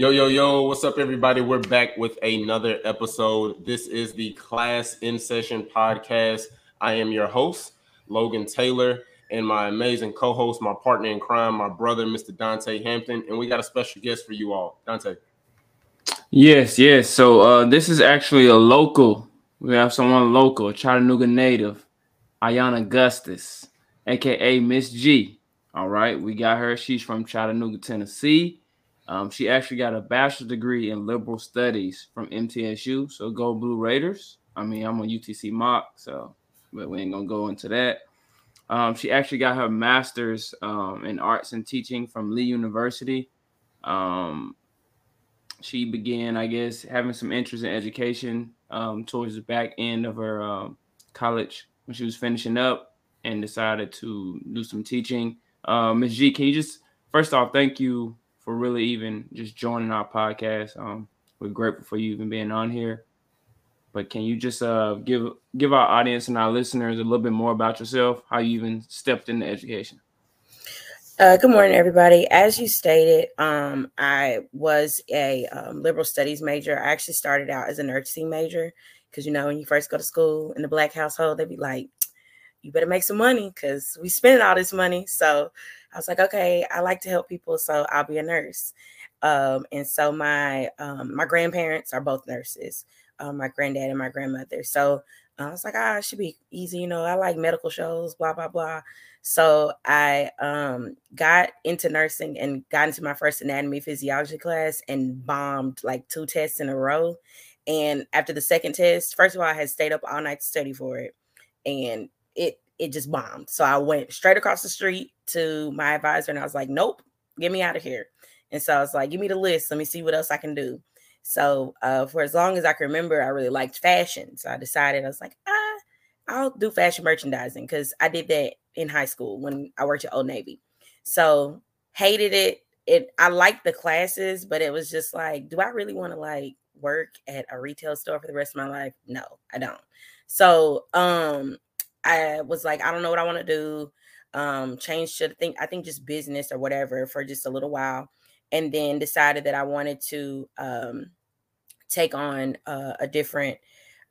Yo, yo, yo, what's up, everybody? We're back with another episode. This is the Class in Session podcast. I am your host, Logan Taylor, and my amazing co host, my partner in crime, my brother, Mr. Dontay Hampton. And we got a special guest for you all. Dontay. Yes, yes. So uh, this is actually a local. We have someone local, Chattanooga native, Ayana Gustus, aka Miss G. All right, we got her. She's from Chattanooga, Tennessee. Um, she actually got a bachelor's degree in liberal studies from MTSU. So go Blue Raiders. I mean, I'm on UTC mock, so but we ain't gonna go into that. Um, she actually got her master's um, in arts and teaching from Lee University. Um, she began, I guess, having some interest in education um, towards the back end of her um, college when she was finishing up and decided to do some teaching. Uh, Ms. G, can you just first off thank you for really even just joining our podcast. Um, we're grateful for you even being on here. But can you just uh, give give our audience and our listeners a little bit more about yourself, how you even stepped into education? Uh, good morning, everybody. As you stated, um, I was a um, liberal studies major. I actually started out as a nursing major because you know when you first go to school in the black household, they'd be like, "You better make some money because we spending all this money." So I was like, okay, I like to help people, so I'll be a nurse. Um, and so my um, my grandparents are both nurses, um, my granddad and my grandmother. So I was like, ah, it should be easy, you know. I like medical shows, blah blah blah. So I um, got into nursing and got into my first anatomy physiology class and bombed like two tests in a row. And after the second test, first of all, I had stayed up all night to study for it, and it it just bombed. So I went straight across the street to my advisor and I was like, nope, get me out of here. And so I was like, give me the list. Let me see what else I can do. So uh, for as long as I can remember, I really liked fashion. So I decided I was like, ah, I'll do fashion merchandising because I did that in high school when I worked at Old Navy. So hated it. It I liked the classes, but it was just like, do I really want to like work at a retail store for the rest of my life? No, I don't. So um I was like, I don't know what I want to do. Um, changed to think I think just business or whatever for just a little while, and then decided that I wanted to um, take on uh, a different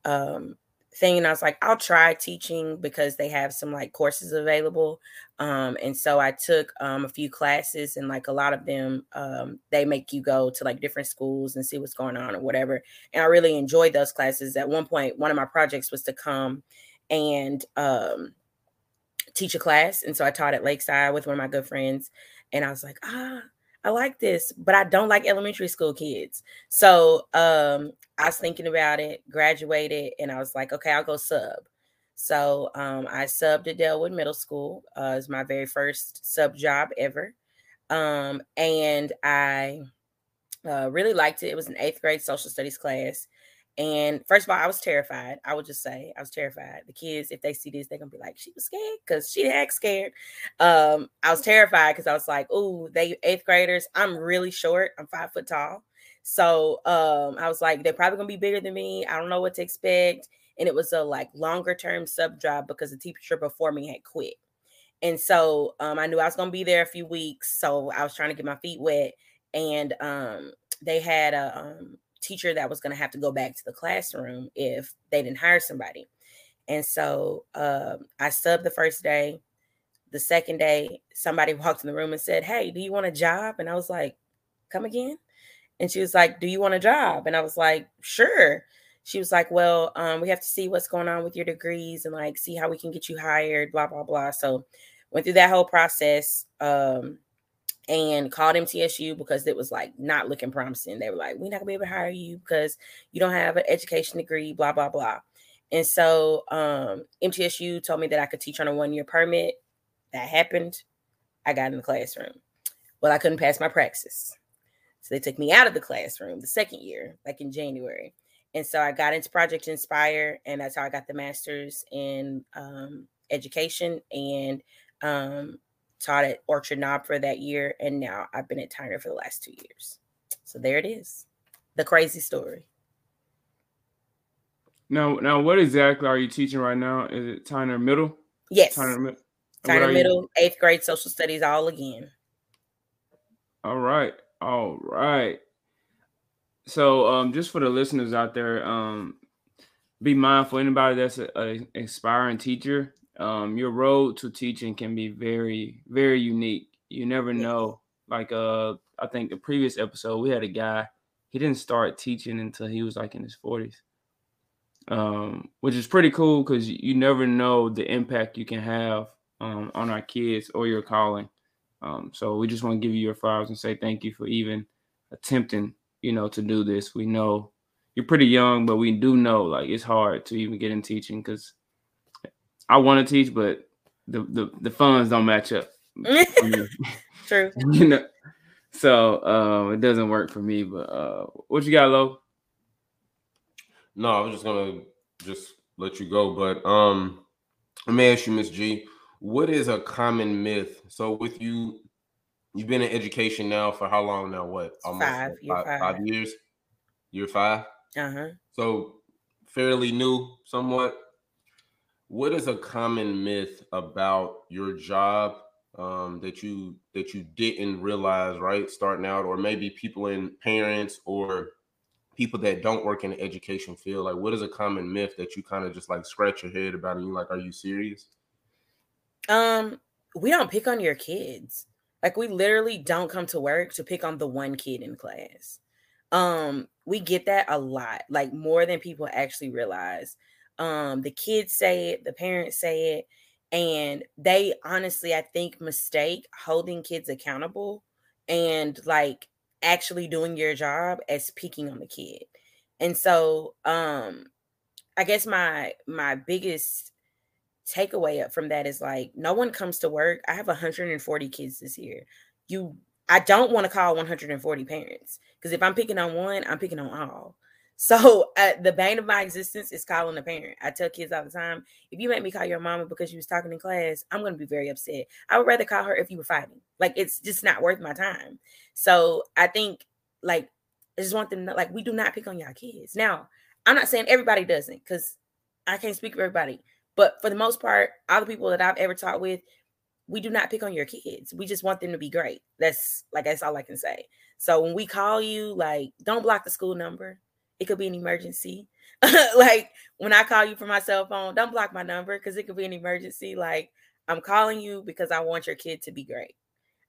um, thing and I was like, I'll try teaching because they have some like courses available. Um, and so I took um, a few classes and like a lot of them, um, they make you go to like different schools and see what's going on or whatever. And I really enjoyed those classes. At one point, one of my projects was to come and um, teach a class. And so I taught at Lakeside with one of my good friends. And I was like, ah, I like this, but I don't like elementary school kids. So um, I was thinking about it, graduated, and I was like, okay, I'll go sub. So um, I subbed at Dalewood Middle School. Uh, was my very first sub job ever. Um, and I uh, really liked it. It was an eighth grade social studies class. And first of all, I was terrified. I would just say I was terrified. The kids, if they see this, they're gonna be like, she was scared because she act scared. Um, I was terrified because I was like, oh, they eighth graders. I'm really short. I'm five foot tall. So um, I was like, they're probably gonna be bigger than me. I don't know what to expect. And it was a like longer term sub job because the teacher before me had quit. And so um, I knew I was gonna be there a few weeks. So I was trying to get my feet wet. And um, they had a um, teacher that was going to have to go back to the classroom if they didn't hire somebody. And so uh, I subbed the first day. The second day, somebody walked in the room and said, Hey, do you want a job? And I was like, Come again? And she was like, Do you want a job? And I was like, Sure. She was like, Well, um, we have to see what's going on with your degrees and like see how we can get you hired, blah, blah, blah. So went through that whole process. Um, and called MTSU because it was like not looking promising. They were like, we're not gonna be able to hire you because you don't have an education degree, blah, blah, blah. And so um, MTSU told me that I could teach on a one year permit. That happened. I got in the classroom. Well, I couldn't pass my praxis. So they took me out of the classroom the second year, like in January. And so I got into Project Inspire, and that's how I got the master's in um, education. And um, taught at Orchard Knob for that year, and now I've been at Tyner for the last two years. So there it is, the crazy story. Now, now, what exactly are you teaching right now? Is it Tyner Middle? Yes, Tyner, Tyner Middle, you? eighth grade social studies, all again. All right, all right. So, um, just for the listeners out there, um, be mindful. Anybody that's an aspiring teacher, um, your road to teaching can be very, very unique. You never know. Like, uh, I think the previous episode we had a guy. He didn't start teaching until he was like in his forties, um, which is pretty cool because you never know the impact you can have um, on our kids or your calling. Um, so we just want to give you your flowers and say thank you for even attempting, you know, to do this. We know you're pretty young, but we do know like it's hard to even get in teaching because I want to teach, but the, the the funds don't match up. True. you know, so um, it doesn't work for me. But uh, what you got, Lo? No, I was just gonna just let you go, but um, let me ask you, Miss G what is a common myth? So with you, you've been in education now for how long now? What almost five, five, five. five years? Year five? Uh-huh. So fairly new, somewhat. What is a common myth about your job um, that you that you didn't realize right starting out, or maybe people in parents or people that don't work in the education field? Like, what is a common myth that you kind of just like scratch your head about, and you like, are you serious? Um, we don't pick on your kids. Like we literally don't come to work to pick on the one kid in class. Um, we get that a lot, like more than people actually realize. Um, the kids say it, the parents say it, and they honestly, I think, mistake holding kids accountable and like actually doing your job as picking on the kid. And so um I guess my my biggest takeaway up from that is like no one comes to work. I have 140 kids this year. You I don't want to call 140 parents because if I'm picking on one, I'm picking on all. So uh, the bane of my existence is calling a parent. I tell kids all the time, if you make me call your mama because she was talking in class, I'm going to be very upset. I would rather call her if you were fighting. Like it's just not worth my time. So I think like I just want them to like we do not pick on y'all kids. Now I'm not saying everybody doesn't because I can't speak for everybody. But for the most part, all the people that I've ever taught with, we do not pick on your kids. We just want them to be great. That's like that's all I can say. So when we call you, like don't block the school number. It could be an emergency. like when I call you from my cell phone, don't block my number because it could be an emergency. Like I'm calling you because I want your kid to be great.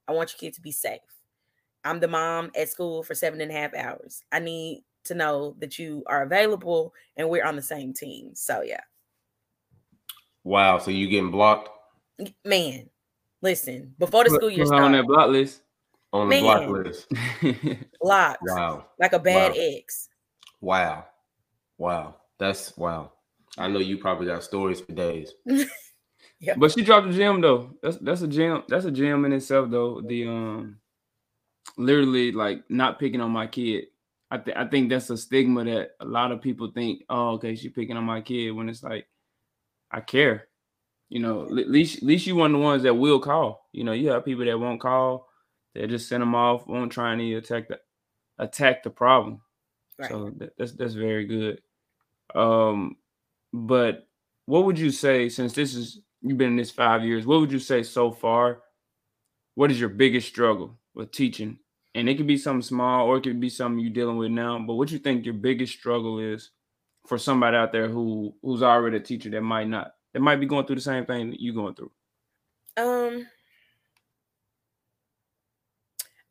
I want your kid to be safe. I'm the mom at school for seven and a half hours. I need to know that you are available and we're on the same team. So yeah. Wow. So you getting blocked? Man, listen. Before the school year starts, on that block list. On the Man. block list. Blocked. Wow. Like a bad wow. ex. Wow. Wow. That's wow. I know you probably got stories for days. yeah. But she dropped a gem though. That's that's a gem. That's a gem in itself though. The um literally like not picking on my kid. I, th- I think that's a stigma that a lot of people think, oh, okay, she picking on my kid when it's like I care. You know, at least at least you one of the ones that will call. You know, you have people that won't call. They just send them off, won't try and attack the attack the problem. Right. So that, that's that's very good. Um, but what would you say since this is you've been in this five years? What would you say so far? What is your biggest struggle with teaching? And it could be something small or it could be something you're dealing with now. But what you think your biggest struggle is for somebody out there who who's already a teacher that might not that might be going through the same thing that you're going through? Um,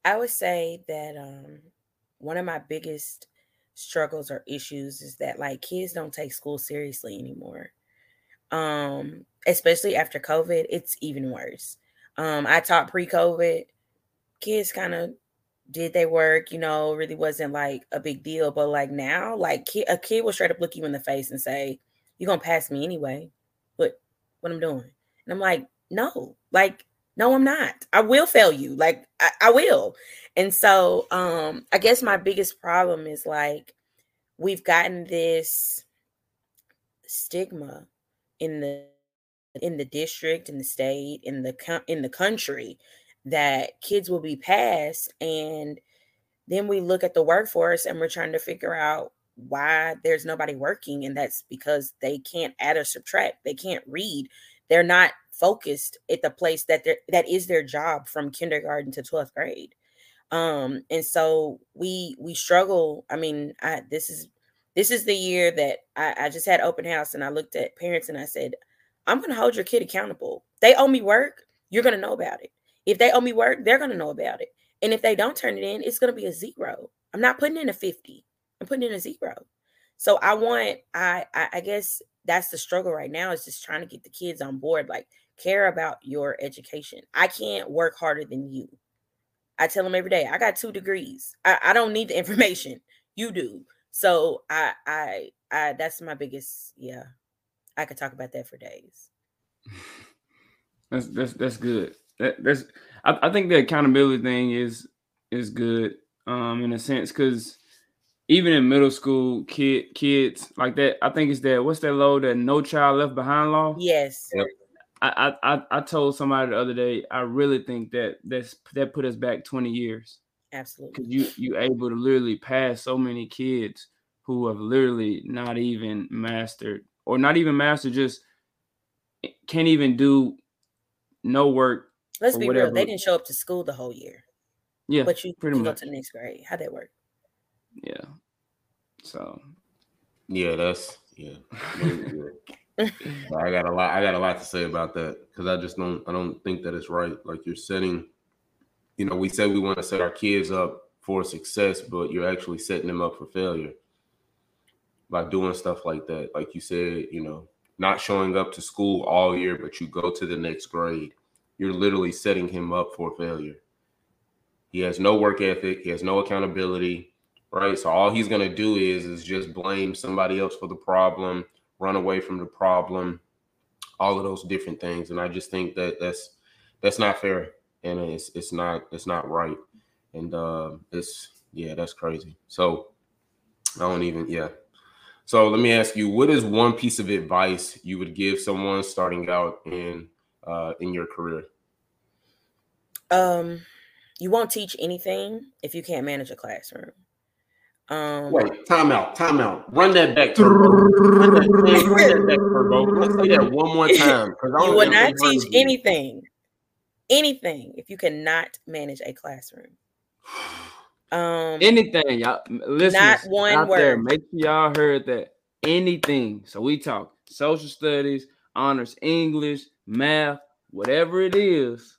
I would say that um one of my biggest struggles or issues is that like kids don't take school seriously anymore. Um, especially after COVID, it's even worse. Um, I taught pre-COVID, kids kind of did they work, you know, really wasn't like a big deal. But like now, like a kid will straight up look you in the face and say, You're gonna pass me anyway. What what I'm doing? And I'm like, no, like, no, I'm not. I will fail you. Like, I, I will. And so um, I guess my biggest problem is like we've gotten this stigma in the in the district in the state in the in the country that kids will be passed and then we look at the workforce and we're trying to figure out why there's nobody working and that's because they can't add or subtract they can't read they're not focused at the place that they that is their job from kindergarten to 12th grade Um, and so we we struggle. I mean, I this is this is the year that I, I just had open house and I looked at parents and I said, I'm gonna hold your kid accountable. They owe me work, you're gonna know about it. If they owe me work, they're gonna know about it. And if they don't turn it in, it's gonna be a zero. I'm not putting in a 50. I'm putting in a zero. So I want, I, I, I guess that's the struggle right now is just trying to get the kids on board. Like, care about your education. I can't work harder than you. I tell them every day, I got two degrees. I, I don't need the information. You do. So I, I, I, that's my biggest, yeah. I could talk about that for days. That's that's that's good. That, that's I, I think the accountability thing is is good um in a sense because even in middle school kid kids like that i think it's that what's that law that no child left behind law yes Yep. I, I i told somebody the other day i really think that that's that put us back 20 years. Absolutely. Because you you able to literally pass so many kids who have literally not even mastered or not even mastered just can't even do no work let's or be real they didn't show up to school the whole year. Yeah but you pretty can go to the next grade. How'd that work? Yeah. So. Yeah, that's yeah. I got a lot. I got a lot to say about that because I just don't. I don't think that it's right. Like you're setting. You know, we say we want to set our kids up for success, but you're actually setting them up for failure by doing stuff like that. Like you said, you know, not showing up to school all year, but you go to the next grade. You're literally setting him up for failure. He has no work ethic. He has no accountability. Right. So all he's gonna do is is just blame somebody else for the problem, run away from the problem, all of those different things. And I just think that that's that's not fair, and it's it's not it's not right, and uh, it's yeah that's crazy. So I don't even yeah. So let me ask you, what is one piece of advice you would give someone starting out in uh, in your career? um you won't teach anything if you can't manage a classroom um Wait, time out, time out. Run that back. Run that, run that back, Turbo. Let's say that one more time. you will not teach anything anything if you cannot manage a classroom um anything y'all listen not one out there word. make sure y'all heard that anything so we talk social studies honors english math whatever it is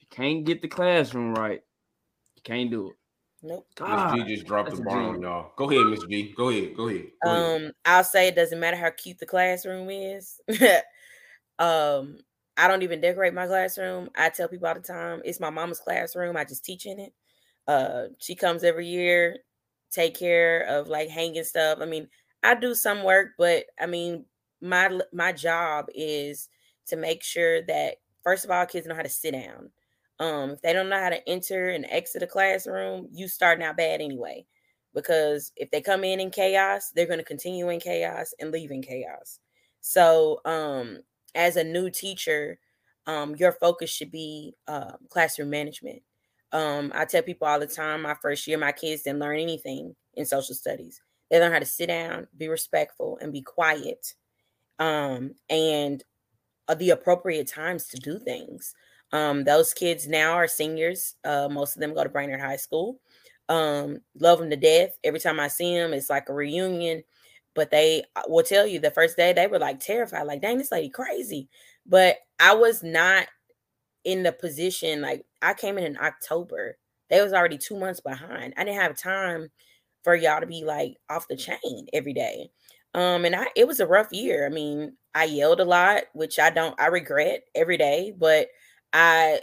you can't get the classroom right you can't do it nope God, G just dropped the on y'all. Go ahead, Miss G. Go ahead. Go ahead. Go ahead. um i'll say it doesn't matter how cute the classroom is um i don't even decorate my classroom i tell people all the time it's my mama's classroom i just teach in it uh she comes every year take care of like hanging stuff i mean i do some work but i mean my my job is to make sure that first of all kids know how to sit down um if they don't know how to enter and exit a classroom you starting out bad anyway. Because if they come in in chaos they're going to continue in chaos and leave in chaos. So um as a new teacher um your focus should be uh, classroom management. Um i tell people all the time my first year my kids didn't learn anything in social studies. They learn how to sit down be respectful and be quiet um and uh, the appropriate times to do things um those kids now are seniors. Uh most of them go to brainerd high school. Um love them to death. Every time i see them it's like a reunion. But they will tell you the first day they were like terrified like dang this lady crazy. But i was not in the position like i came in in october. They was already two months behind. I didn't have time for y'all to be like off the chain every day. Um and i it was a rough year. I mean i yelled a lot which i don't i regret every day but i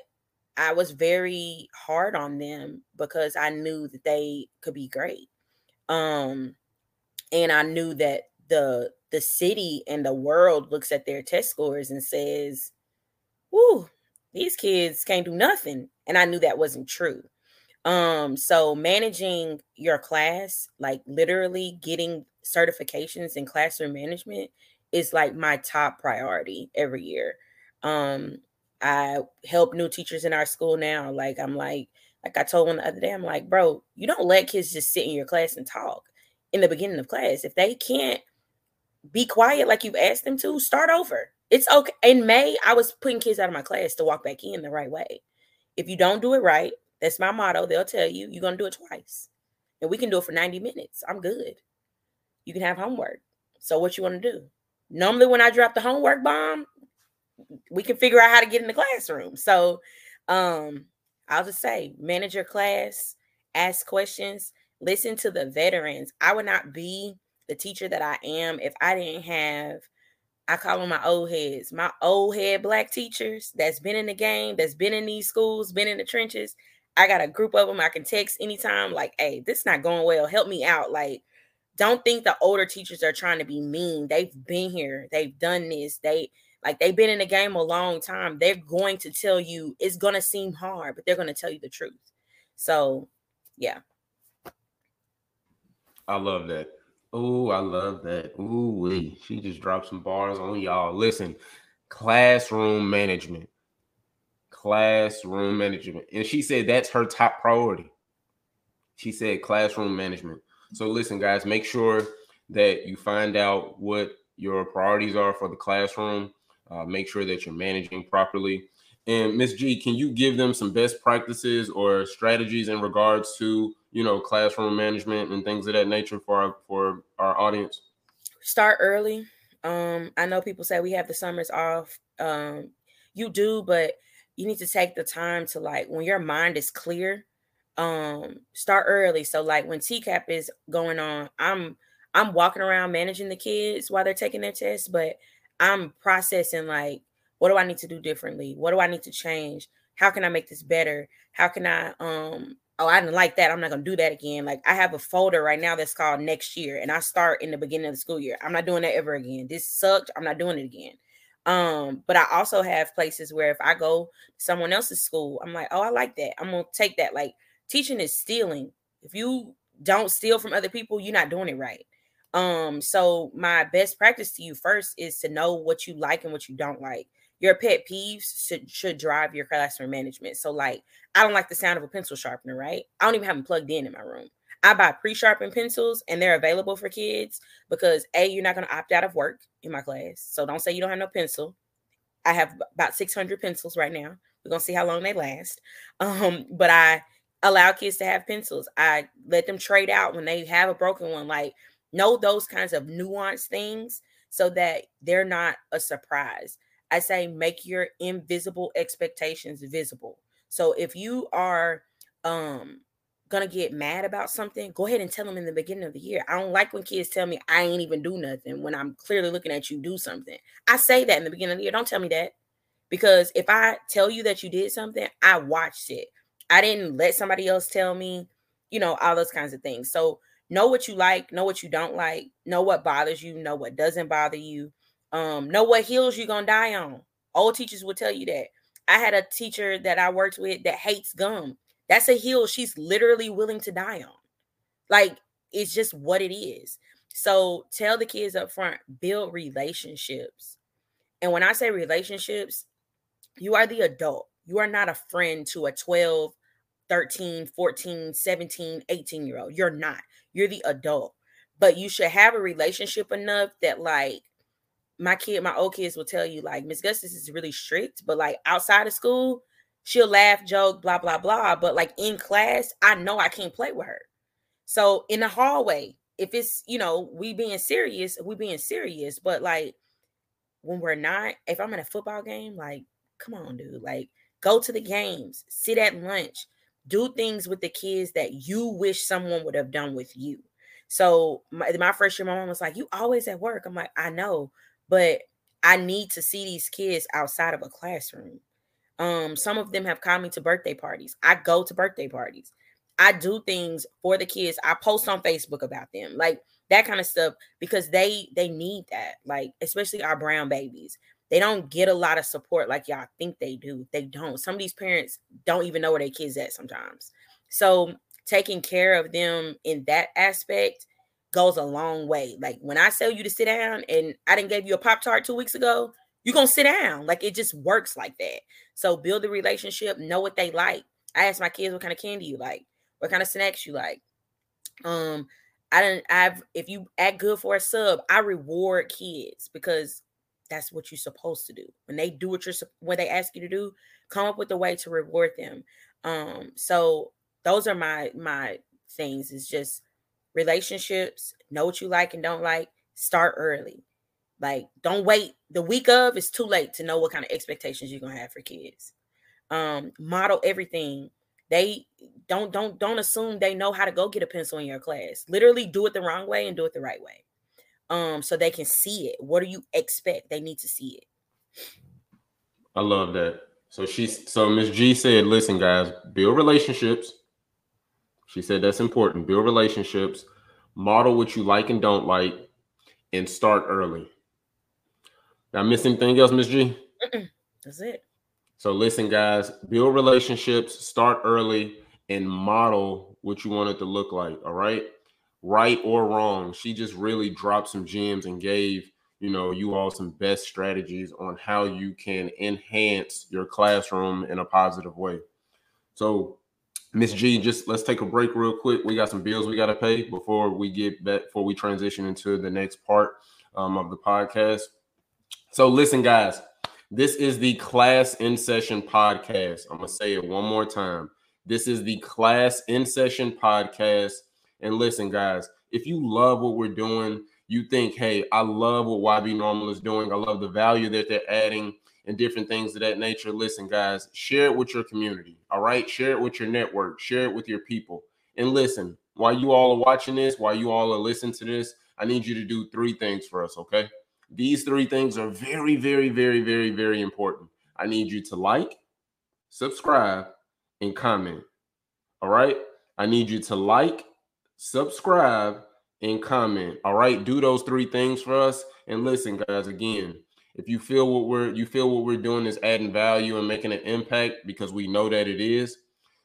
I was very hard on them because I knew that they could be great. Um and I knew that the the city and the world looks at their test scores and says, "Whoo, these kids can't do nothing." And I knew that wasn't true. Um so managing your class, like literally getting certifications in classroom management is like my top priority every year. Um I help new teachers in our school now. Like I'm like, like I told one the other day, I'm like, bro, you don't let kids just sit in your class and talk in the beginning of class. If they can't be quiet like you've asked them to, start over. It's okay. In May, I was putting kids out of my class to walk back in the right way. If you don't do it right, That's my motto. They'll tell you you're gonna do it twice. And we can do it for 90 minutes. I'm good. You can have homework. So what you want to do? Normally when I drop the homework bomb, we can figure out how to get in the classroom. So um I'll just say manage your class, ask questions, listen to the veterans. I would not be the teacher that I am if I didn't have I call them my old heads, my old head black teachers that's been in the game, that's been in these schools, been in the trenches. I got a group of them I can text anytime, like, hey, this not going well. Help me out. Like, don't think the older teachers are trying to be mean. They've been here, they've done this, they like they've been in the game a long time. They're going to tell you it's gonna seem hard, but they're gonna tell you the truth. So yeah. I love that. Oh, I love that. Ooh, she just dropped some bars on y'all. Listen, classroom management, classroom management, and she said that's her top priority. She said classroom management. So listen, guys, make sure that you find out what your priorities are for the classroom. Uh, make sure that you're managing properly. And Miss G, can you give them some best practices or strategies in regards to you know classroom management and things of that nature for our, for our audience? Start early. Um, I know people say we have the summers off. Um, you do, but you need to take the time to like when your mind is clear. Um, start early. So like when TCAP is going on, I'm I'm walking around managing the kids while they're taking their tests, but I'm processing like what do I need to do differently? What do I need to change? How can I make this better? How can I um oh I didn't like that. I'm not gonna do that again. Like I have a folder right now that's called next year, and I start in the beginning of the school year. I'm not doing that ever again. This sucked. I'm not doing it again. Um, but I also have places where if I go to someone else's school, I'm like, oh, I like that. I'm gonna take that. Like teaching is stealing. If you don't steal from other people, you're not doing it right. Um, so my best practice to you first is to know what you like and what you don't like your pet peeves should should drive your classroom management. So like I don't like the sound of a pencil sharpener, right? I don't even have them plugged in in my room. I buy pre-sharpened pencils and they're available for kids because a you're not going to opt out of work in my class. So don't say you don't have no pencil. I have about 600 pencils right now. We're going to see how long they last. Um but I allow kids to have pencils. I let them trade out when they have a broken one like know those kinds of nuanced things so that they're not a surprise. I say make your invisible expectations visible. So if you are um gonna get mad about something, go ahead and tell them in the beginning of the year. I don't like when kids tell me I ain't even do nothing when I'm clearly looking at you do something. I say that in the beginning of the year. Don't tell me that. Because if I tell you that you did something, I watched it. I didn't let somebody else tell me, you know, all those kinds of things. So know what you like, know what you don't like, know what bothers you, know what doesn't bother you. Um, know what hills you're gonna die on. Old teachers will tell you that. I had a teacher that I worked with that hates gum. That's a hill she's literally willing to die on. Like it's just what it is. So tell the kids up front, build relationships. And when I say relationships, you are the adult. You are not a friend to a 12, 13, 14, 17, 18 year old. You're not. You're the adult. But you should have a relationship enough that like my kid, my old kids will tell you like Miss Gustus is really strict, but like outside of school, she'll laugh, joke, blah blah blah. But like in class, I know I can't play with her. So in the hallway, if it's you know we being serious, we being serious. But like when we're not, if I'm in a football game, like come on, dude, like go to the games, sit at lunch, do things with the kids that you wish someone would have done with you. So my, my first year, my mom was like, "You always at work." I'm like, "I know, but I need to see these kids outside of a classroom. Um, some of them have called me to birthday parties. I go to birthday parties. I do things for the kids. I post on Facebook about them, like that kind of stuff, because they they need that. Like especially our brown babies, they don't get a lot of support like y'all think they do. They don't. Some of these parents don't even know where their kids at sometimes. So taking care of them in that aspect goes a long way. Like when I tell you to sit down and I didn't give you a Pop Tart two weeks ago, you're gonna sit down. Like it just works like that. So build a relationship, know what they like. I ask my kids what kind of candy you like, what kind of snacks you like. Um, I don't I've if you act good for a sub, I reward kids because that's what you're supposed to do. When they do what you're what they ask you to do, come up with a way to reward them. Um, so those are my my things. Is just relationships, know what you like and don't like, start early. Like, don't wait the week of, it's too late to know what kind of expectations you're gonna have for kids. Um, model everything. They don't don't don't assume they know how to go get a pencil in your class. Literally do it the wrong way and do it the right way. Um, so they can see it. What do you expect? They need to see it. I love that. So she's so Miss G said, listen, guys, build relationships. She said that's important. Build relationships, model what you like and don't like, and start early. Now, miss anything else, Miss G? That's it. So listen, guys, build relationships, start early, and model what you want it to look like. All right. Right or wrong. She just really dropped some gems and gave you know you all some best strategies on how you can enhance your classroom in a positive way. So Miss G, just let's take a break real quick. We got some bills we got to pay before we get back, before we transition into the next part um, of the podcast. So, listen, guys, this is the Class in Session podcast. I'm going to say it one more time. This is the Class in Session podcast. And listen, guys, if you love what we're doing, you think, hey, I love what YB Normal is doing, I love the value that they're adding and different things of that nature. Listen, guys, share it with your community. All right. Share it with your network, share it with your people. And listen, while you all are watching this, while you all are listening to this, I need you to do three things for us. Okay. These three things are very, very, very, very, very important. I need you to like, subscribe, and comment. All right. I need you to like, subscribe, and comment. All right. Do those three things for us. And listen, guys, again, if you feel what we're you feel what we're doing is adding value and making an impact because we know that it is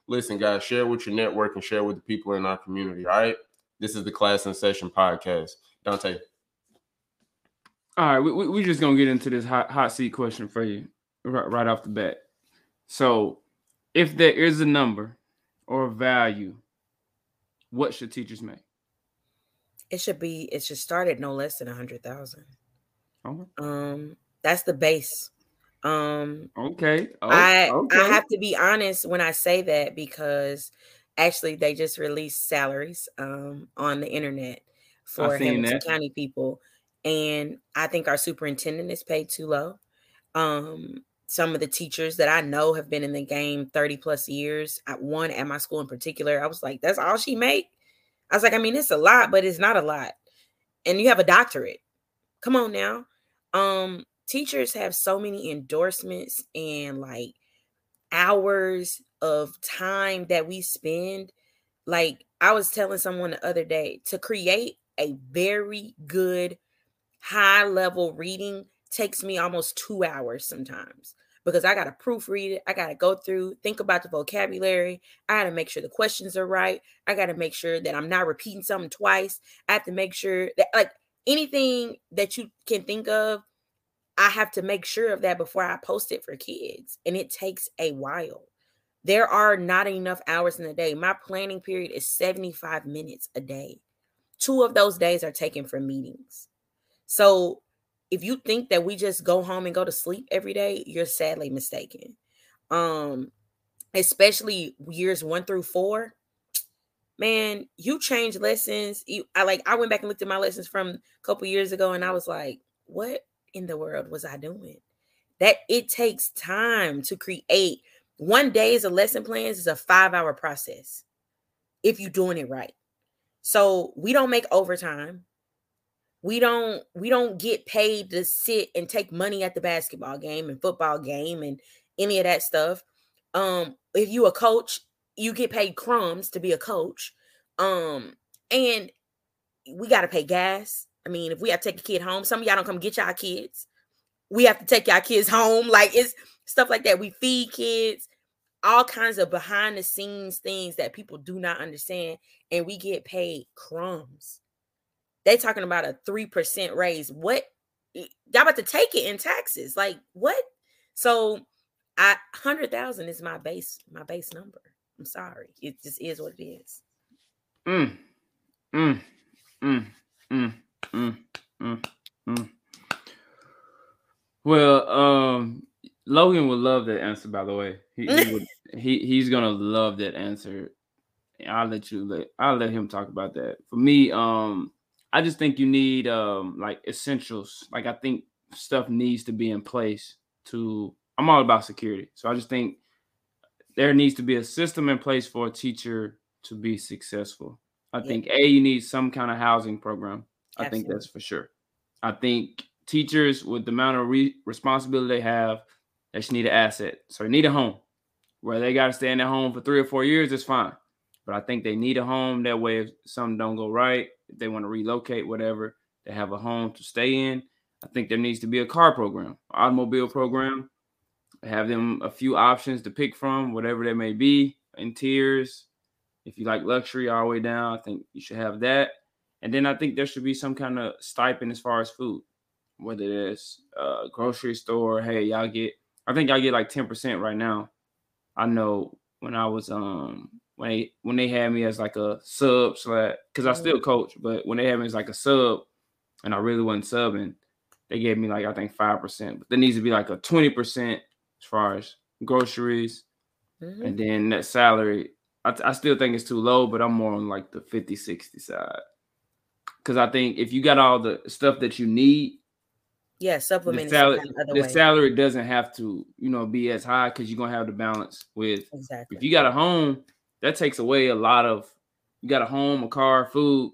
listen guys share with your network and share with the people in our community all right this is the class in session podcast dontay all right we, we, just gonna get into this hot, hot seat question for you right, right off the bat so if there is a number or a value what should teachers make it should be it should start at no less than a hundred thousand Okay. Um, that's the base. Um, okay. Oh, I okay. I have to be honest when I say that because actually they just released salaries um on the internet for Hamilton that. County people, and I think our superintendent is paid too low. Um, some of the teachers that I know have been in the game 30 plus years. At one at my school in particular, I was like, that's all she make. I was like, I mean, it's a lot, but it's not a lot. And you have a doctorate. Come on now um teachers have so many endorsements and like hours of time that we spend like i was telling someone the other day to create a very good high level reading takes me almost 2 hours sometimes because I got to proofread it. I got to go through, think about the vocabulary. I got to make sure the questions are right. I got to make sure that I'm not repeating something twice. I have to make sure that, like, anything that you can think of, I have to make sure of that before I post it for kids. And it takes a while. There are not enough hours in the day. My planning period is 75 minutes a day. Two of those days are taken for meetings. So if you think that we just go home and go to sleep every day, you're sadly mistaken. Um, especially years one through four, man, you change lessons. You, I like I went back and looked at my lessons from a couple years ago, and I was like, what in the world was I doing? That it takes time to create. One day is a lesson plans is a five hour process if you're doing it right. So we don't make overtime. We don't we don't get paid to sit and take money at the basketball game and football game and any of that stuff. Um, if you a coach, you get paid crumbs to be a coach. Um, and we got to pay gas. I mean, if we have to take a kid home, some of y'all don't come get y'all kids. We have to take y'all kids home. Like it's stuff like that. We feed kids, all kinds of behind the scenes things that people do not understand. And we get paid crumbs. They talking about a 3% raise. What y'all about to take it in taxes? Like what? So I hundred thousand is my base, my base number. I'm sorry. It just is what it is. Mm. Mm. Mm. Mm. Mm. Mm. Mm. Well, um, Logan would love that answer. By the way, he, he would, he he's gonna love that answer. I'll let you let I'll let him talk about that. For me, um, I just think you need um like essentials. Like I think stuff needs to be in place to. I'm all about security, so I just think there needs to be a system in place for a teacher to be successful. I yeah. think a you need some kind of housing program. Absolutely. I think that's for sure. I think teachers with the amount of re- responsibility they have, they should need an asset. So they need a home. Where they got to stay in their home for three or four years, it's fine. But I think they need a home. That way, if something don't go right, if they want to relocate, whatever, they have a home to stay in. I think there needs to be a car program, automobile program. Have them a few options to pick from, whatever they may be, in tiers. If you like luxury all the way down, I think you should have that. And then I think there should be some kind of stipend as far as food, whether it's a grocery store. Hey, y'all get, I think y'all get like 10% right now. I know when I was um when they when they had me as like a sub slash because I still coach, but when they had me as like a sub and I really wasn't subbing, they gave me like I think five percent. But there needs to be like a twenty percent as far as groceries, mm-hmm. and then that salary. I, I still think it's too low, but I'm more on like the 50, 60 side. Cause I think if you got all the stuff that you need, yeah, supplement the, salary, the salary doesn't have to, you know, be as high because you're gonna have the balance with exactly if you got a home, that takes away a lot of you got a home, a car, food.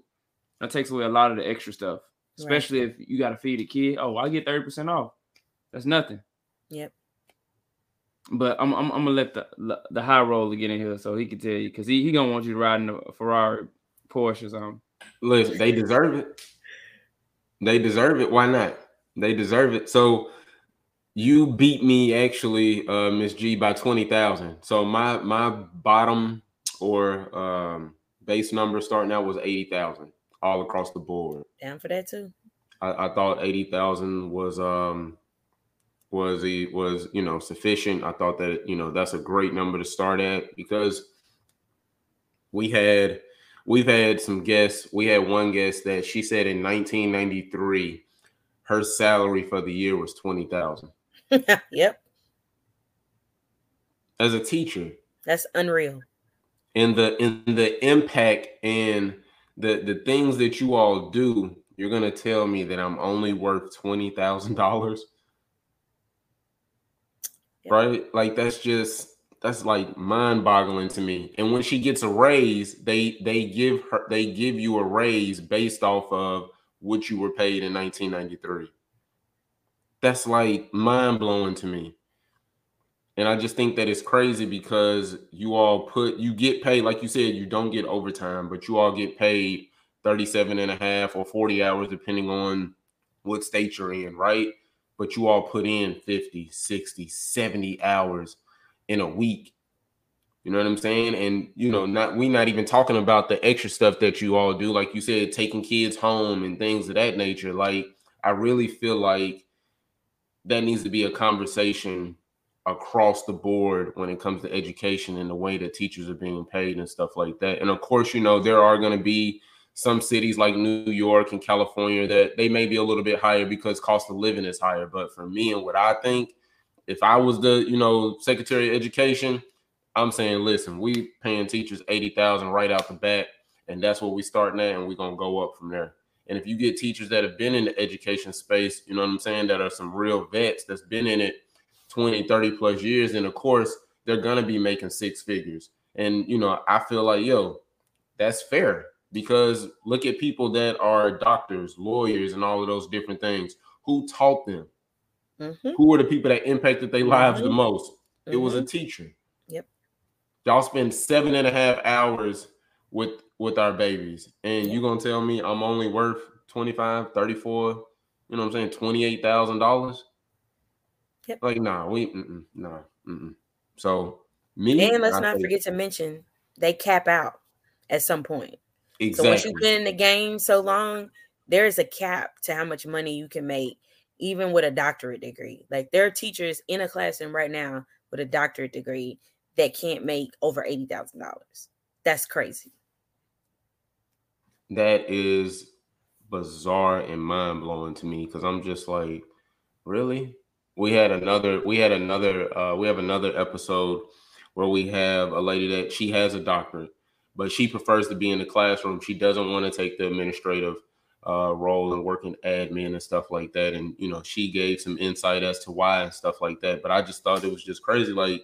That takes away a lot of the extra stuff. Especially right. if you got to feed a kid. Oh, I get 30% off. That's nothing. Yep. But I'm, I'm, I'm gonna let the the high roller get in here so he can tell you because he, he gonna want you to ride in a Ferrari, Porsche or something. Listen, they deserve it. They deserve it. Why not? They deserve it. So you beat me actually, uh, Miss G, by twenty thousand. So my my bottom or um, base number starting out was 80,000 all across the board. Down for that too. I, I thought 80,000 was um was he was you know sufficient. I thought that you know that's a great number to start at because we had we've had some guests. We had one guest that she said in 1993 her salary for the year was 20,000. yep. As a teacher. That's unreal in the in the impact and the the things that you all do, you're gonna tell me that I'm only worth twenty thousand dollars, right? Like that's just that's like mind boggling to me. And when she gets a raise, they they give her they give you a raise based off of what you were paid in 1993. That's like mind blowing to me. And I just think that it's crazy because you all put you get paid, like you said, you don't get overtime, but you all get paid 37 and a half or 40 hours, depending on what state you're in, right? But you all put in 50, 60, 70 hours in a week. You know what I'm saying? And you know, not we not even talking about the extra stuff that you all do, like you said, taking kids home and things of that nature. Like, I really feel like that needs to be a conversation across the board when it comes to education and the way that teachers are being paid and stuff like that. And of course, you know, there are going to be some cities like New York and California that they may be a little bit higher because cost of living is higher. But for me and what I think, if I was the, you know, Secretary of Education, I'm saying, listen, we paying teachers 80,000 right out the bat. And that's what we starting at. And we're going to go up from there. And if you get teachers that have been in the education space, you know what I'm saying, that are some real vets that's been in it 20, 30 plus years, and of course, they're gonna be making six figures. And you know, I feel like, yo, that's fair because look at people that are doctors, lawyers, and all of those different things. Who taught them? Mm-hmm. Who were the people that impacted their lives mm-hmm. the most? Mm-hmm. It was a mm-hmm. teacher. Yep. Y'all spend seven and a half hours with with our babies, and yep. you gonna tell me I'm only worth 25, 34, you know what I'm saying, $28,000? Yep. Like, nah, we, mm-mm, nah, mm-mm. So, me. And let's I not think, forget to mention they cap out at some point. Exactly. So, once you've been in the game so long, there is a cap to how much money you can make, even with a doctorate degree. Like, there are teachers in a classroom right now with a doctorate degree that can't make over $80,000. That's crazy. That is bizarre and mind blowing to me because I'm just like, really? We had another we had another uh we have another episode where we have a lady that she has a doctorate, but she prefers to be in the classroom. She doesn't want to take the administrative uh, role and working admin and stuff like that. And you know, she gave some insight as to why and stuff like that. But I just thought it was just crazy. Like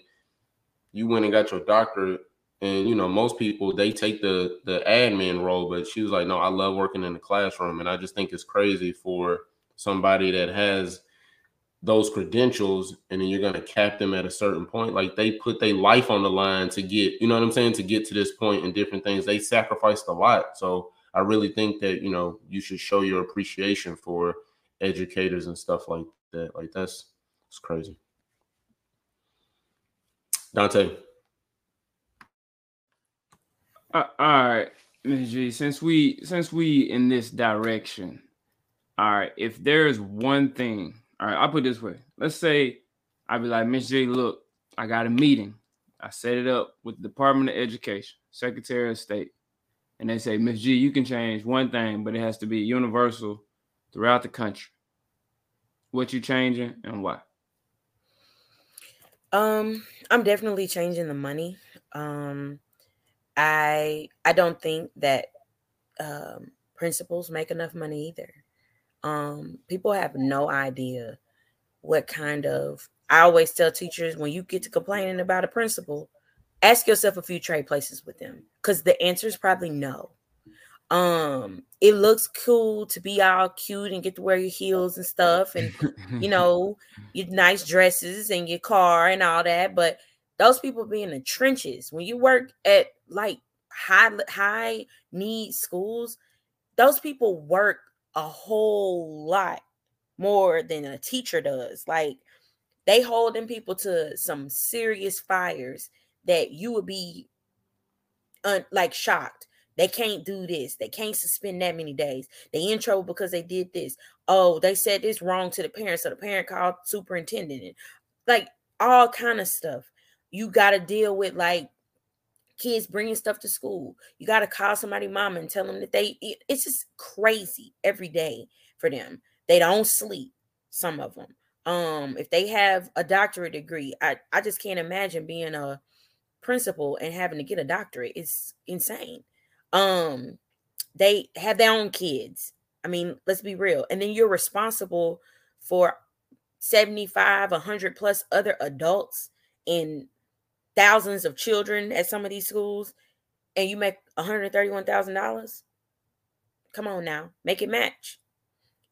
you went and got your doctorate, and you know, most people they take the the admin role, but she was like, no, I love working in the classroom, and I just think it's crazy for somebody that has those credentials and then you're going to cap them at a certain point like they put their life on the line to get you know what i'm saying to get to this point and different things they sacrificed a lot so I really think that you know you should show your appreciation for educators and stuff like that. Like that's it's crazy. Dontay. Uh, all right, Ms. G. Since we since we in this direction, all right. If there's one thing, all right, I'll put this way. Let's say I'd be like, Miss J, look, I got a meeting. I set it up with the Department of Education, Secretary of State and they say, Miss G, you can change one thing, but it has to be universal throughout the country. What you changing and why? Um, I'm definitely changing the money. Um, I I don't think that um, principals make enough money either. Um, people have no idea what kind of. I always tell teachers when you get to complaining about a principal, ask yourself a few trade places with them because the answer is probably no. Um, it looks cool to be all cute and get to wear your heels and stuff, and you know, your nice dresses and your car and all that. But those people be in the trenches when you work at like high high need schools. Those people work a whole lot more than a teacher does. Like they holding people to some serious fires that you would be un- like shocked. They can't do this. They can't suspend that many days. They in trouble because they did this. Oh, they said this wrong to the parents, so the parent called superintendent. Like all kind of stuff. You got to deal with like kids bringing stuff to school. You got to call somebody mama and tell them that they. It's just crazy every day for them. They don't sleep. Some of them. Um, if they have a doctorate degree, I I just can't imagine being a principal and having to get a doctorate It's insane. Um, they have their own kids. I mean, let's be real. And then you're responsible for 75, 100 plus other adults and thousands of children at some of these schools, and you make $131,000. Come on now, make it match.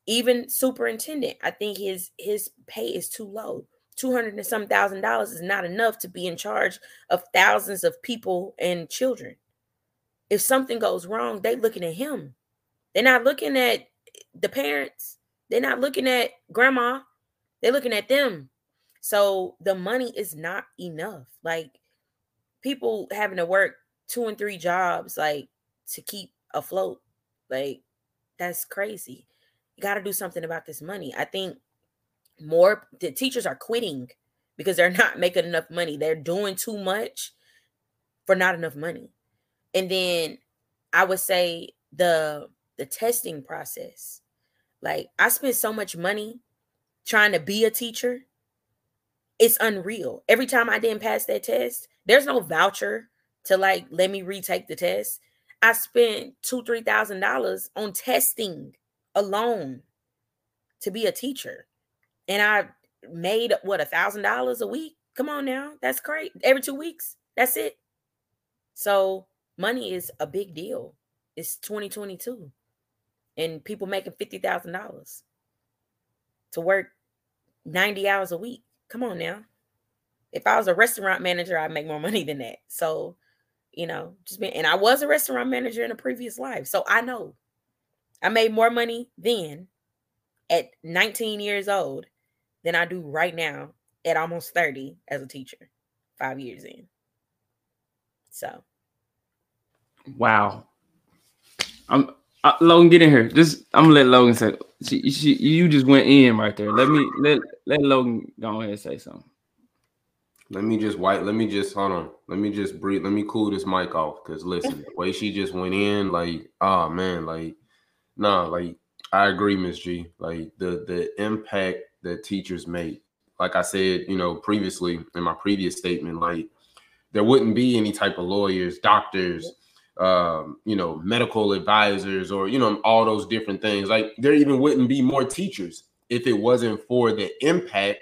Even superintendent, I think his his pay is too low. 200 and some thousand dollars is not enough to be in charge of thousands of people and children. If something goes wrong, they're looking at him. They're not looking at the parents. They're not looking at grandma. They're looking at them. So the money is not enough. Like people having to work two and three jobs like to keep afloat. Like that's crazy. You got to do something about this money. I think more the teachers are quitting because they're not making enough money. They're doing too much for not enough money. And then I would say the the testing process. Like I spent so much money trying to be a teacher. It's unreal. Every time I didn't pass that test, there's no voucher to like let me retake the test. I spent two, three thousand dollars on testing alone to be a teacher and I made what a thousand dollars a week. Come on now, that's great. Every two weeks, that's it. So money is a big deal. It's 2022, and people making fifty thousand dollars to work 90 hours a week. Come on now. If I was a restaurant manager, I'd make more money than that. So, you know, just being, and I was a restaurant manager in a previous life. So I know I made more money then at 19 years old than I do right now at almost 30 as a teacher, five years in. So, wow. I'm uh, Logan, get in here. Just I'm gonna let Logan say. She, she, you just went in right there. Let me let let Logan go ahead and say something. Let me just white. Let me just hold on. Let me just breathe. Let me cool this mic off. Cause listen, the way she just went in, like, oh man, like, nah, like I agree, Miss G. Like the the impact that teachers make like I said, you know, previously in my previous statement, like there wouldn't be any type of lawyers, doctors, um, you know, medical advisors, or you know, all those different things. Like there even wouldn't be more teachers if it wasn't for the impact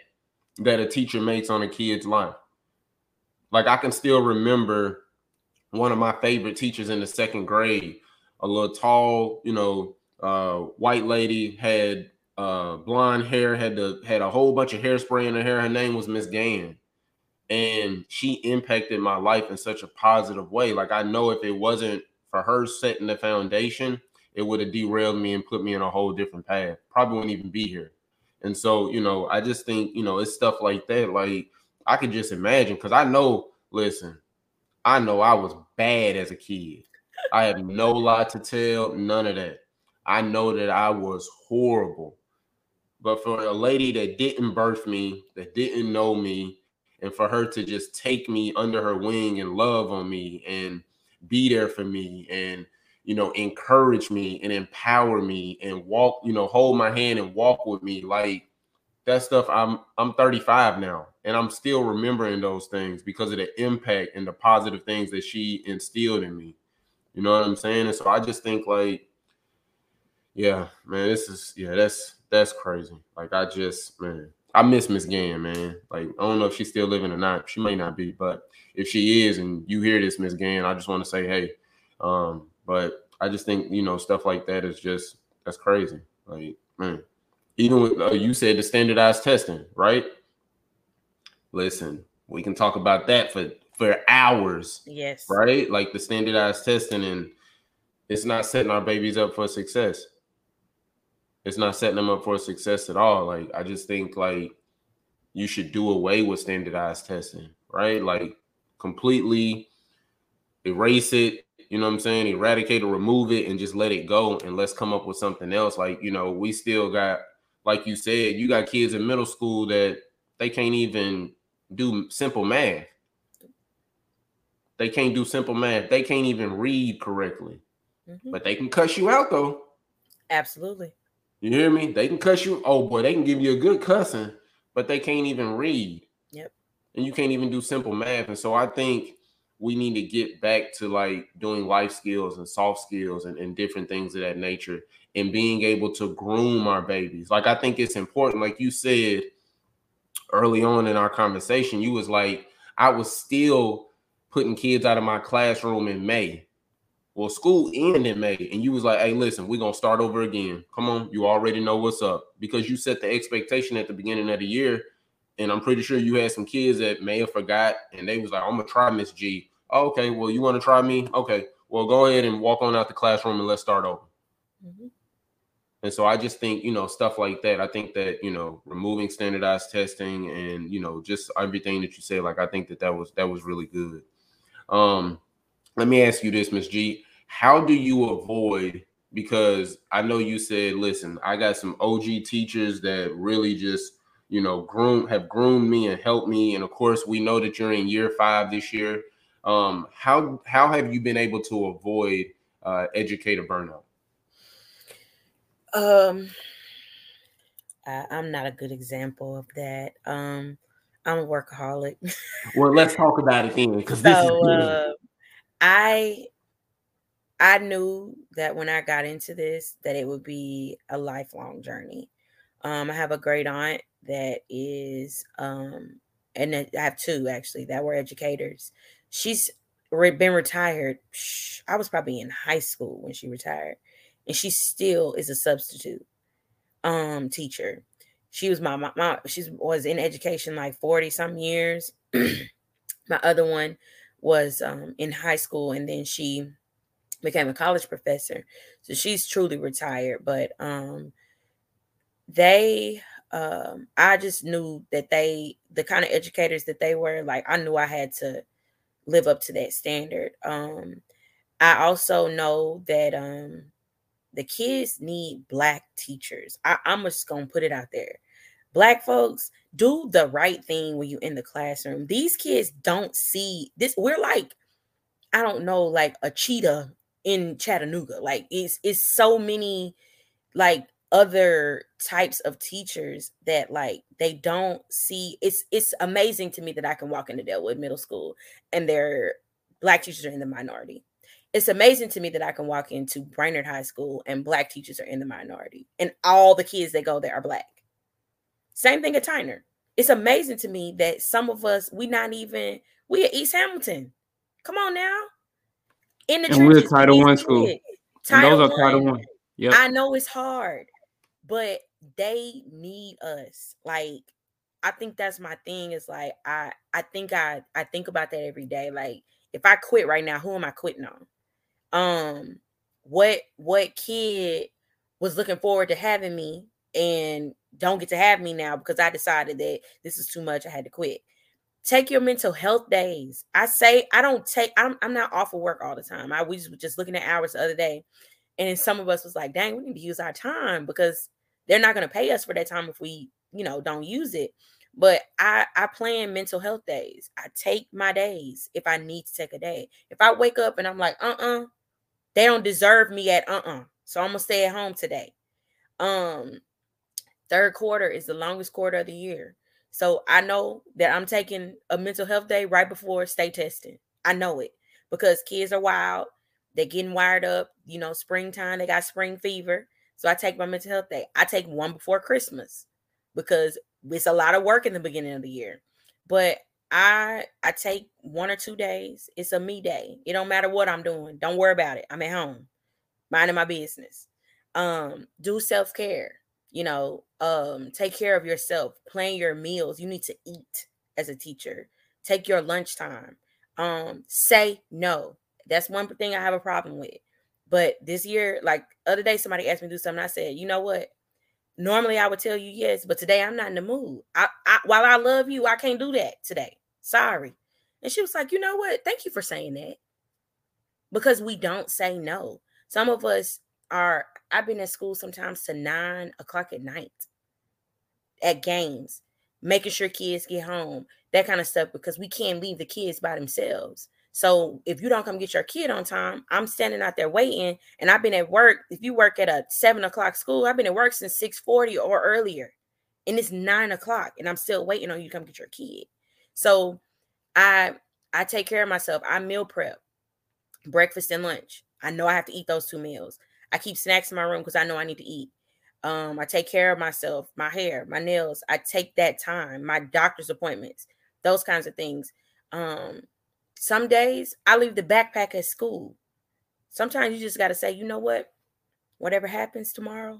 that a teacher makes on a kid's life. Like I can still remember one of my favorite teachers in the second grade, a little tall, you know, uh, white lady had uh, blonde hair, had the had a whole bunch of hairspray in her hair. Her name was Miss Gann and she impacted my life in such a positive way. Like I know if it wasn't for her setting the foundation, it would have derailed me and put me in a whole different path. Probably wouldn't even be here. And so, you know, I just think, you know, it's stuff like that. Like I could just imagine because I know, listen, I know I was bad as a kid. I have no lie to tell, none of that. I know that I was horrible. But for a lady that didn't birth me, that didn't know me, and for her to just take me under her wing and love on me and be there for me and you know encourage me and empower me and walk you know hold my hand and walk with me like that stuff i'm i'm 35 now and i'm still remembering those things because of the impact and the positive things that she instilled in me you know what i'm saying and so i just think like yeah man this is yeah that's that's crazy like i just man I miss Miss Gann, man. Like I don't know if she's still living or not. She may not be, but if she is, and you hear this, Miss Gann, I just want to say, hey. Um, but I just think you know stuff like that is just that's crazy. Like man, even with uh, you said the standardized testing, right? Listen, we can talk about that for for hours. Yes. Right, like the standardized testing, and it's not setting our babies up for success it's not setting them up for success at all. Like I just think like you should do away with standardized testing, right? Like completely erase it, you know what I'm saying? Eradicate or remove it and just let it go and let's come up with something else. Like, you know, we still got like you said, you got kids in middle school that they can't even do simple math. They can't do simple math. They can't even read correctly. Mm-hmm. But they can cuss you out though. Absolutely. You hear me? They can cuss you. Oh boy, they can give you a good cussing, but they can't even read. Yep. And you can't even do simple math. And so I think we need to get back to like doing life skills and soft skills and, and different things of that nature and being able to groom our babies. Like I think it's important, like you said early on in our conversation, you was like, I was still putting kids out of my classroom in May well, school ended in May, and you was like, "Hey, listen, we're gonna start over again. Come on, you already know what's up because you set the expectation at the beginning of the year." And I'm pretty sure you had some kids that may have forgot, and they was like, "I'm gonna try Miss G." Oh, okay, well, you want to try me? Okay, well, go ahead and walk on out the classroom and let's start over. Mm-hmm. And so I just think, you know, stuff like that. I think that, you know, removing standardized testing and, you know, just everything that you say, like I think that that was that was really good. Um, let me ask you this, Miss G. How do you avoid? Because I know you said, listen, I got some OG teachers that really just, you know, groom have groomed me and helped me. And of course, we know that you're in year five this year. Um, how how have you been able to avoid uh, educator burnout? Um, I, I'm not a good example of that. Um, I'm a workaholic. well, let's talk about it then, because this so, is uh, I I knew that when I got into this that it would be a lifelong journey. Um, I have a great aunt that is um and I have two actually that were educators. She's been retired. I was probably in high school when she retired, and she still is a substitute um teacher. She was my my, my she was in education like 40 some years. my other one was um, in high school and then she became a college professor. So she's truly retired. But um, they, um, I just knew that they, the kind of educators that they were, like, I knew I had to live up to that standard. Um, I also know that um, the kids need black teachers. I, I'm just gonna put it out there. Black folks, do the right thing when you're in the classroom. These kids don't see this. We're like, I don't know, like a cheetah in Chattanooga. Like it's it's so many like other types of teachers that like they don't see it's it's amazing to me that I can walk into Dalewood Middle School and their black teachers are in the minority. It's amazing to me that I can walk into Brainerd High School and black teachers are in the minority and all the kids that go there are black. Same thing at Tyner. It's amazing to me that some of us we not even we at East Hamilton. Come on now. In the and we're a Title One school. Title those are Title One. Yeah. I know it's hard but they need us. Like I think that's my thing is like I I think I I think about that every day. Like if I quit right now, who am I quitting on? Um what what kid was looking forward to having me and don't get to have me now because I decided that this is too much. I had to quit. Take your mental health days. I say I don't take. I'm, I'm not off of work all the time. I was just looking at hours the other day, and some of us was like, "Dang, we need to use our time because they're not going to pay us for that time if we, you know, don't use it. But I I plan mental health days. I take my days if I need to take a day. If I wake up and I'm like, uh-uh, they don't deserve me at uh-uh. So I'm gonna stay at home today. Um, third quarter is the longest quarter of the year. So I know that I'm taking a mental health day right before state testing. I know it because kids are wild. They're getting wired up. You know, springtime, they got spring fever. So I take my mental health day. I take one before Christmas because it's a lot of work in the beginning of the year. But I I take one or two days. It's a me day. It don't matter what I'm doing. Don't worry about it. I'm at home, minding my business. Um, do self care. You know, um, take care of yourself. Plan your meals. You need to eat as a teacher. Take your lunchtime. Um, say no. That's one thing I have a problem with. But this year, like other day, somebody asked me to do something. I said, you know what? Normally I would tell you yes, but today I'm not in the mood. I, I while I love you, I can't do that today. Sorry. And she was like, you know what? Thank you for saying that. Because we don't say no. Some of us are, I've been at school sometimes to nine o'clock at night at games, making sure kids get home, that kind of stuff, because we can't leave the kids by themselves. So if you don't come get your kid on time, I'm standing out there waiting. And I've been at work. If you work at a seven o'clock school, I've been at work since 6:40 or earlier. And it's nine o'clock, and I'm still waiting on you to come get your kid. So I I take care of myself. I meal prep, breakfast and lunch. I know I have to eat those two meals. I keep snacks in my room because I know I need to eat. Um, I take care of myself, my hair, my nails. I take that time, my doctor's appointments, those kinds of things. Um, some days I leave the backpack at school. Sometimes you just got to say, you know what? Whatever happens tomorrow,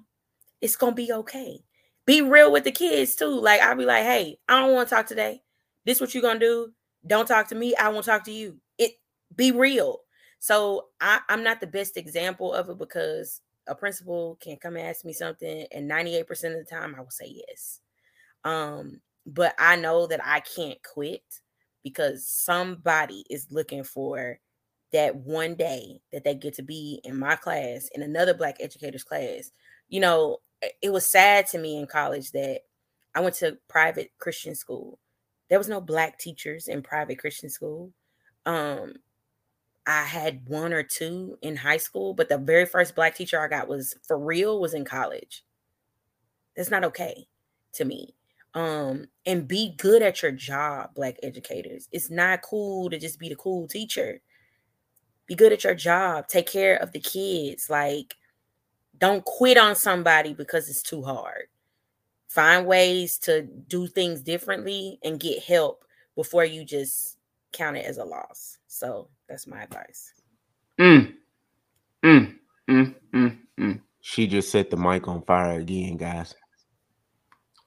it's going to be okay. Be real with the kids too. Like, I'll be like, hey, I don't want to talk today. This what you going to do. Don't talk to me. I won't talk to you. It be real. So I, I'm not the best example of it because a principal can come ask me something, and 98% of the time I will say yes. Um, but I know that I can't quit because somebody is looking for that one day that they get to be in my class in another black educators class. You know it was sad to me in college that i went to private christian school. There was no black teachers in private christian school. Um i had one or two in high school but the very first black teacher i got was for real was in college. That's not okay to me um and be good at your job black educators it's not cool to just be the cool teacher be good at your job take care of the kids like don't quit on somebody because it's too hard find ways to do things differently and get help before you just count it as a loss so that's my advice mm. Mm. Mm. Mm. Mm. she just set the mic on fire again guys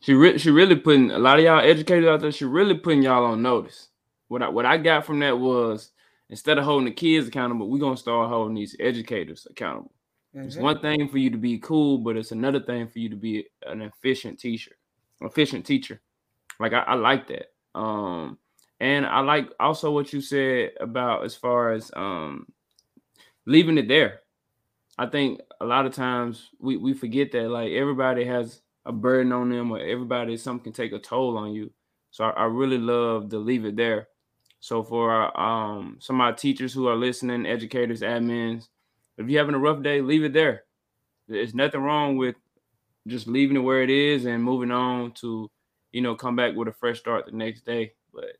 she re- she really putting a lot of y'all educators out there. She really putting y'all on notice. What I what I got from that was instead of holding the kids accountable, we're gonna start holding these educators accountable. Mm-hmm. It's one thing for you to be cool, but it's another thing for you to be an efficient teacher. Efficient teacher. Like I, I like that. Um, and I like also what you said about as far as um leaving it there. I think a lot of times we, we forget that like everybody has a burden on them or everybody something can take a toll on you. So I, I really love to leave it there. So for our, um, some of our teachers who are listening, educators, admins, if you're having a rough day, leave it there. There's nothing wrong with just leaving it where it is and moving on to, you know, come back with a fresh start the next day. But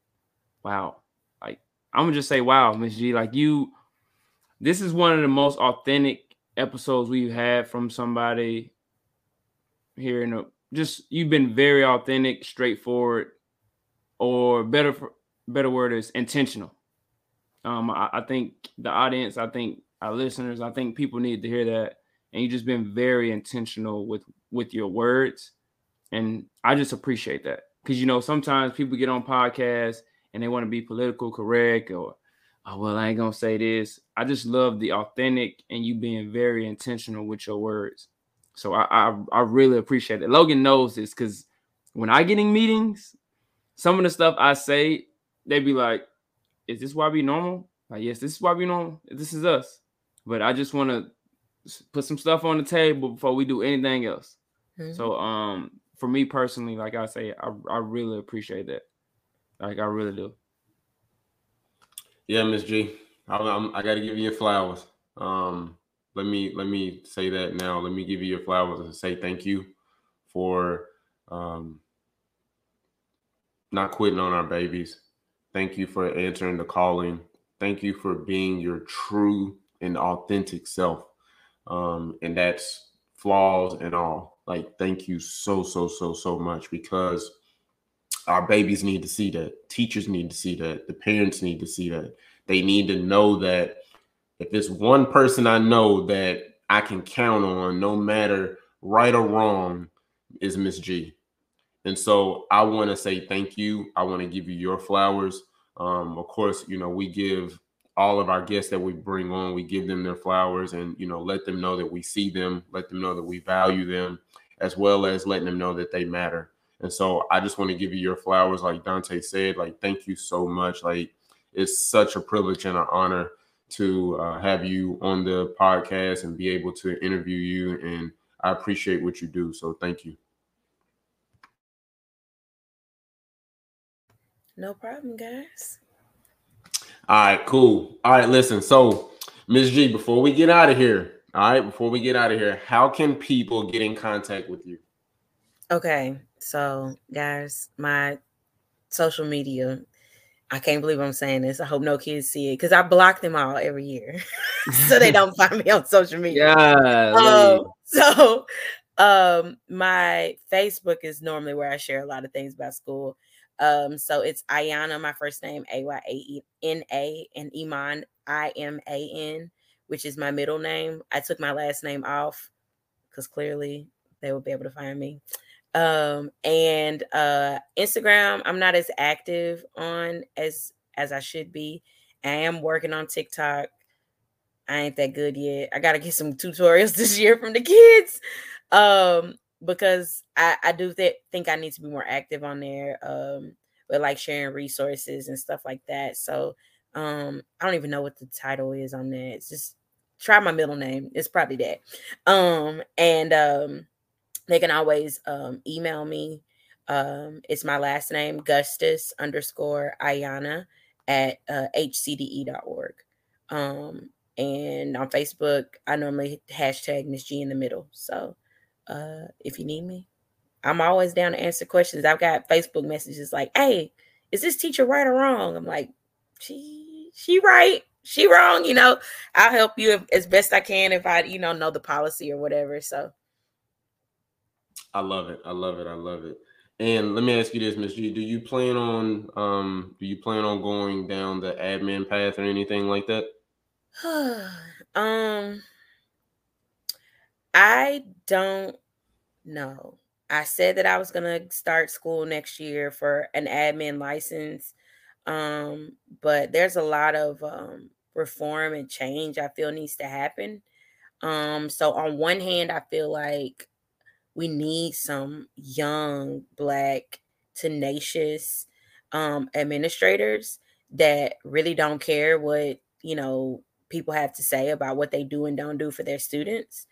wow, like I'm gonna just say, wow, Miss G, like you, this is one of the most authentic episodes we've had from somebody here in a just you've been very authentic, straightforward, or better for, better word is intentional. Um, I, I think the audience, I think our listeners, I think people need to hear that. And you just been very intentional with with your words. And I just appreciate that. Cause you know, sometimes people get on podcasts and they want to be political correct or oh well, I ain't gonna say this. I just love the authentic and you being very intentional with your words. So I I, I really appreciate it. Logan knows this because when I get in meetings, some of the stuff I say, they'd be like, "Is this why we normal?" Like, yes, this is why we normal. This is us. But I just want to put some stuff on the table before we do anything else. Mm-hmm. So, um, for me personally, like I say, I, I really appreciate that. Like I really do. Yeah, Miss G, I, I'm, I got to give you your flowers. Um, let me let me say that now. Let me give you your flowers and say thank you for um, not quitting on our babies. Thank you for answering the calling. Thank you for being your true and authentic self. Um, and that's flaws and all. Like, thank you so, so, so, so much because our babies need to see that. Teachers need to see that. The parents need to see that. They need to know that if there's one person I know that I can count on, no matter right or wrong, is Miss G. And so I want to say thank you. I want to give you your flowers. Um, of course, you know, we give all of our guests that we bring on, we give them their flowers and, you know, let them know that we see them, let them know that we value them, as well as letting them know that they matter. And so I just want to give you your flowers, like Dontay said. Like, thank you so much. Like, it's such a privilege and an honor to uh, have you on the podcast and be able to interview you. And I appreciate what you do. So thank you. No problem, guys. All right, cool. All right, listen. So, Ms. G, before we get out of here, all right, before we get out of here, how can people get in contact with you? Okay, so guys, my social media. I can't believe I'm saying this. I hope no kids see it because I block them all every year, so they don't find me on social media. Yeah. Um, so, um, my Facebook is normally where I share a lot of things about school. Um, so it's Ayana, my first name, A Y A N A, and Iman, I M A N, which is my middle name. I took my last name off because clearly they would be able to find me. Um, and uh, Instagram, I'm not as active on as as I should be. I am working on TikTok. I ain't that good yet. I gotta get some tutorials this year from the kids. Um, because I, I do th- think I need to be more active on there, um, with like sharing resources and stuff like that. So um, I don't even know what the title is on that. It's just try my middle name. It's probably that. Um, and um, they can always um, email me. Um, it's my last name, Gustus underscore Ayana at uh, hcde.org. Um, and on Facebook, I normally hashtag Miss G in the middle. So uh, if you need me. I'm always down to answer questions. I've got Facebook messages like, "Hey, is this teacher right or wrong?" I'm like, "She she right, she wrong." You know, I'll help you as best I can if I you know know the policy or whatever. So, I love it. I love it. I love it. And let me ask you this, Miss G: Do you plan on um do you plan on going down the admin path or anything like that? um I don't know. I said that I was going to start school next year for an admin license. Um, but there's a lot of um, reform and change I feel needs to happen. Um, so on one hand, I feel like we need some young, black, tenacious um, administrators that really don't care what you know people have to say about what they do and don't do for their students.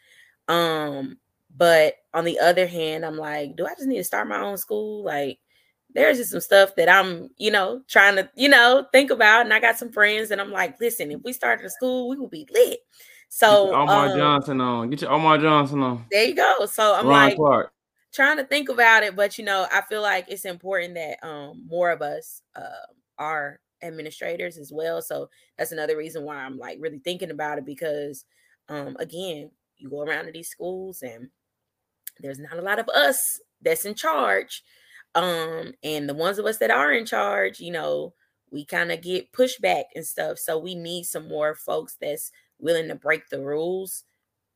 Um, but on the other hand, I'm like, do I just need to start my own school? Like, there's just some stuff that I'm, you know, trying to, you know, think about. And I got some friends, and I'm like, listen, if we started a school, we will be lit. So Get Omar um, Johnson on. Get your Omar Johnson on. there you go. So I'm Ron like Clark. trying to think about it, but you know, I feel like it's important that um more of us uh, are administrators as well. So that's another reason why I'm like really thinking about it because um again, you go around to these schools and there's not a lot of us that's in charge. Um, and the ones of us that are in charge, you know, we kind of get pushback and stuff. So we need some more folks that's willing to break the rules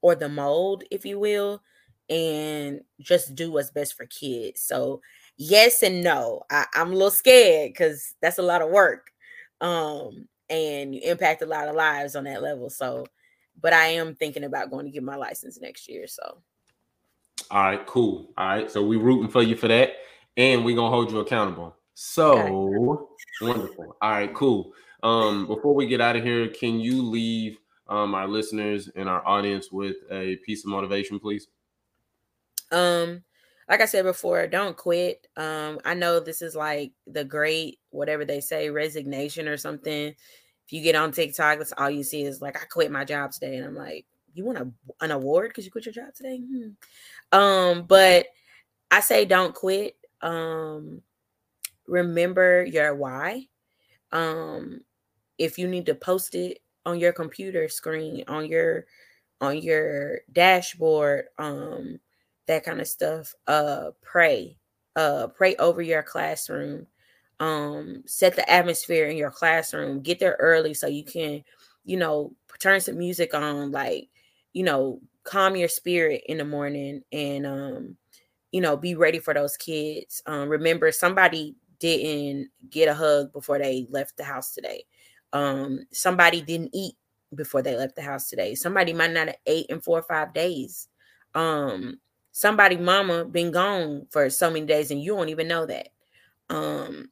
or the mold, if you will, and just do what's best for kids. So yes and no. I, I'm a little scared because that's a lot of work. Um, and you impact a lot of lives on that level. So, but I am thinking about going to get my license next year. So All right, cool. All right, so we're rooting for you for that, and we're gonna hold you accountable. So wonderful. All right, cool. Um, before we get out of here, can you leave um our listeners and our audience with a piece of motivation, please? um like i said before don't quit. Um i know this is like the great whatever they say resignation or something. If you get on tiktok that's all you see is like i quit my job today and i'm like you want a, an award because you quit your job today? Hmm. um but i say don't quit. Um remember your why. Um if you need to post it on your computer screen on your on your dashboard um that kind of stuff uh pray uh pray over your classroom um set the atmosphere in your classroom get there early so you can you know turn some music on like you know calm your spirit in the morning and um you know be ready for those kids. Um remember somebody didn't get a hug before they left the house today um somebody didn't eat before they left the house today. Somebody might not have ate in four or five days. Um somebody mama been gone for so many days and you don't even know that. Um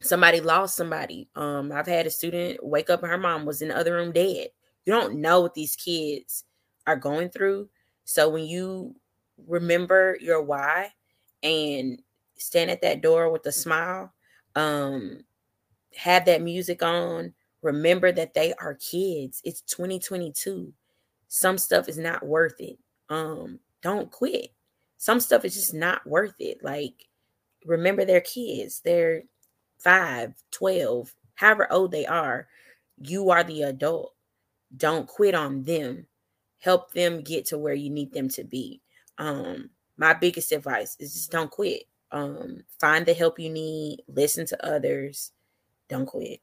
somebody lost somebody. Um i've had a student wake up and her mom was in the other room dead. You don't know what these kids are going through. So when you remember your why and stand at that door with a smile um have that music on remember that they are kids. It's 2022 some stuff is not worth it. Um don't quit. Some stuff is just not worth it. Like remember they're kids. They're 5 12 however old they are. You are the adult. Don't quit on them. Help them get to where you need them to be. Um my biggest advice is just don't quit. Um find the help you need. Listen to others. Don't quit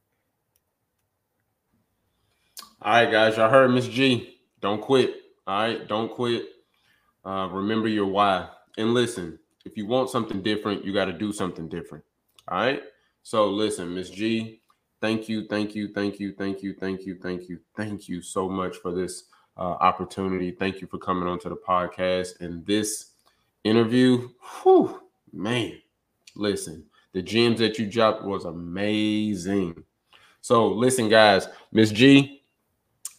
All right, guys, y'all heard Miss G. Don't quit. All right, don't quit. Uh, remember your why. And listen, if you want something different, you got to do something different. All right. So listen, Miss G, thank you, thank you, thank you, thank you, thank you, thank you, thank you so much for this uh, opportunity. Thank you for coming onto the podcast and this interview. Whew, man, listen, the gems that you dropped was amazing. So listen, guys, Miss G,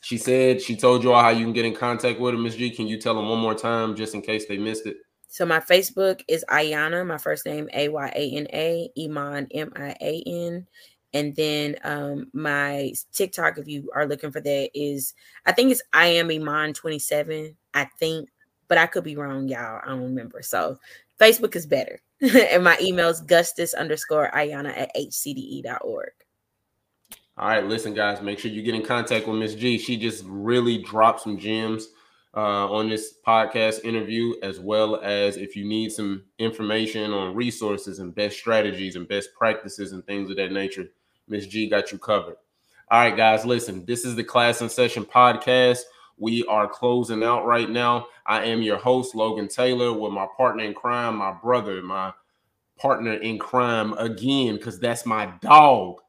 she said she told you all how you can get in contact with her. Miss G, can you tell them one more time just in case they missed it? so my facebook is ayana my first name a-y-a-n-a iman m-i-a-n and then um my tiktok if you are looking for that is i think it's i am iman 27 i think but i could be wrong y'all. I don't remember. So facebook is better. And my email is gustus underscore ayana at hcde.org All right, listen, guys, make sure you get in contact with Miss G. She just really dropped some gems uh, on this podcast interview, as well as if you need some information on resources and best strategies and best practices and things of that nature, Miss G got you covered. All right, guys, listen, this is the Class in Session podcast. We are closing out right now. I am your host, Logan Taylor, with my partner in crime, my brother, my partner in crime again, because that's my dog.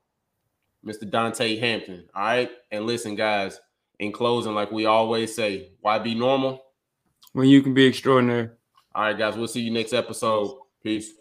Mr. Dontay Hampton. All right. And listen, guys, in closing, like we always say, why be normal? When you can be extraordinary. All right, guys, we'll see you next episode. Peace.